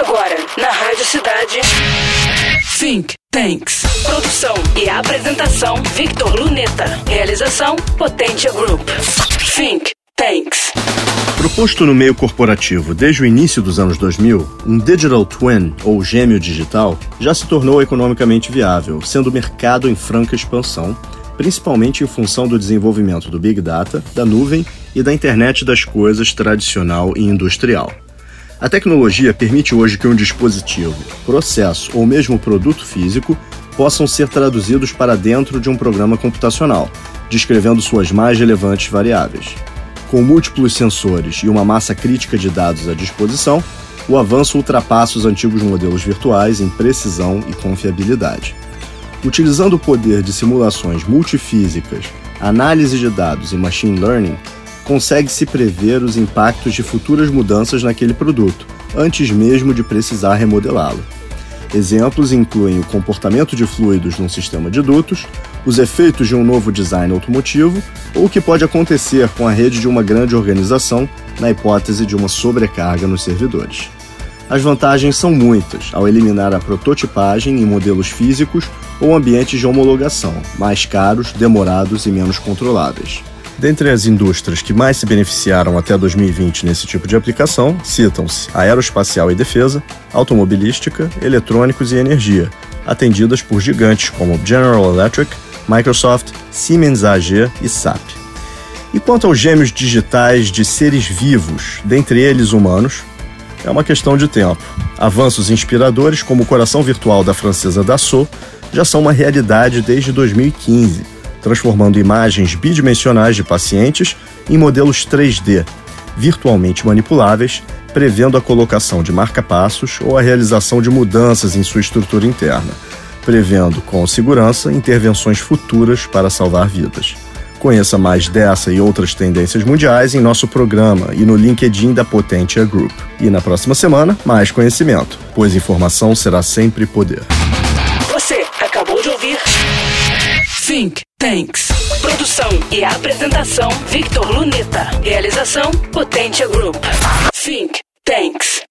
Agora, na Rádio Cidade. Think Tanks. Produção e apresentação: Victor Luneta. Realização: Potência Group. Think Tanks. Proposto no meio corporativo desde o início dos anos 2000, um digital twin, ou gêmeo digital, já se tornou economicamente viável, sendo o mercado em franca expansão, principalmente em função do desenvolvimento do Big Data, da nuvem e da internet das coisas tradicional e industrial. A tecnologia permite hoje que um dispositivo, processo ou mesmo produto físico possam ser traduzidos para dentro de um programa computacional, descrevendo suas mais relevantes variáveis. Com múltiplos sensores e uma massa crítica de dados à disposição, o avanço ultrapassa os antigos modelos virtuais em precisão e confiabilidade. Utilizando o poder de simulações multifísicas, análise de dados e machine learning, consegue-se prever os impactos de futuras mudanças naquele produto, antes mesmo de precisar remodelá-lo. Exemplos incluem o comportamento de fluidos num sistema de dutos, os efeitos de um novo design automotivo ou o que pode acontecer com a rede de uma grande organização na hipótese de uma sobrecarga nos servidores. As vantagens são muitas ao eliminar a prototipagem em modelos físicos ou ambientes de homologação, mais caros, demorados e menos controláveis. Dentre as indústrias que mais se beneficiaram até 2020 nesse tipo de aplicação, citam-se aeroespacial e defesa, automobilística, eletrônicos e energia, atendidas por gigantes como General Electric, Microsoft, Siemens AG e SAP. E quanto aos gêmeos digitais de seres vivos, dentre eles humanos, é uma questão de tempo. Avanços inspiradores, como o coração virtual da francesa Dassault, já são uma realidade desde 2015 transformando imagens bidimensionais de pacientes em modelos 3D, virtualmente manipuláveis, prevendo a colocação de marca-passos ou a realização de mudanças em sua estrutura interna, prevendo com segurança intervenções futuras para salvar vidas. Conheça mais dessa e outras tendências mundiais em nosso programa e no LinkedIn da Potentia Group. E na próxima semana, mais conhecimento, pois informação será sempre poder. Think Tanks. Produção e apresentação: Victor Luneta. Realização: Potência Group. Think Tanks.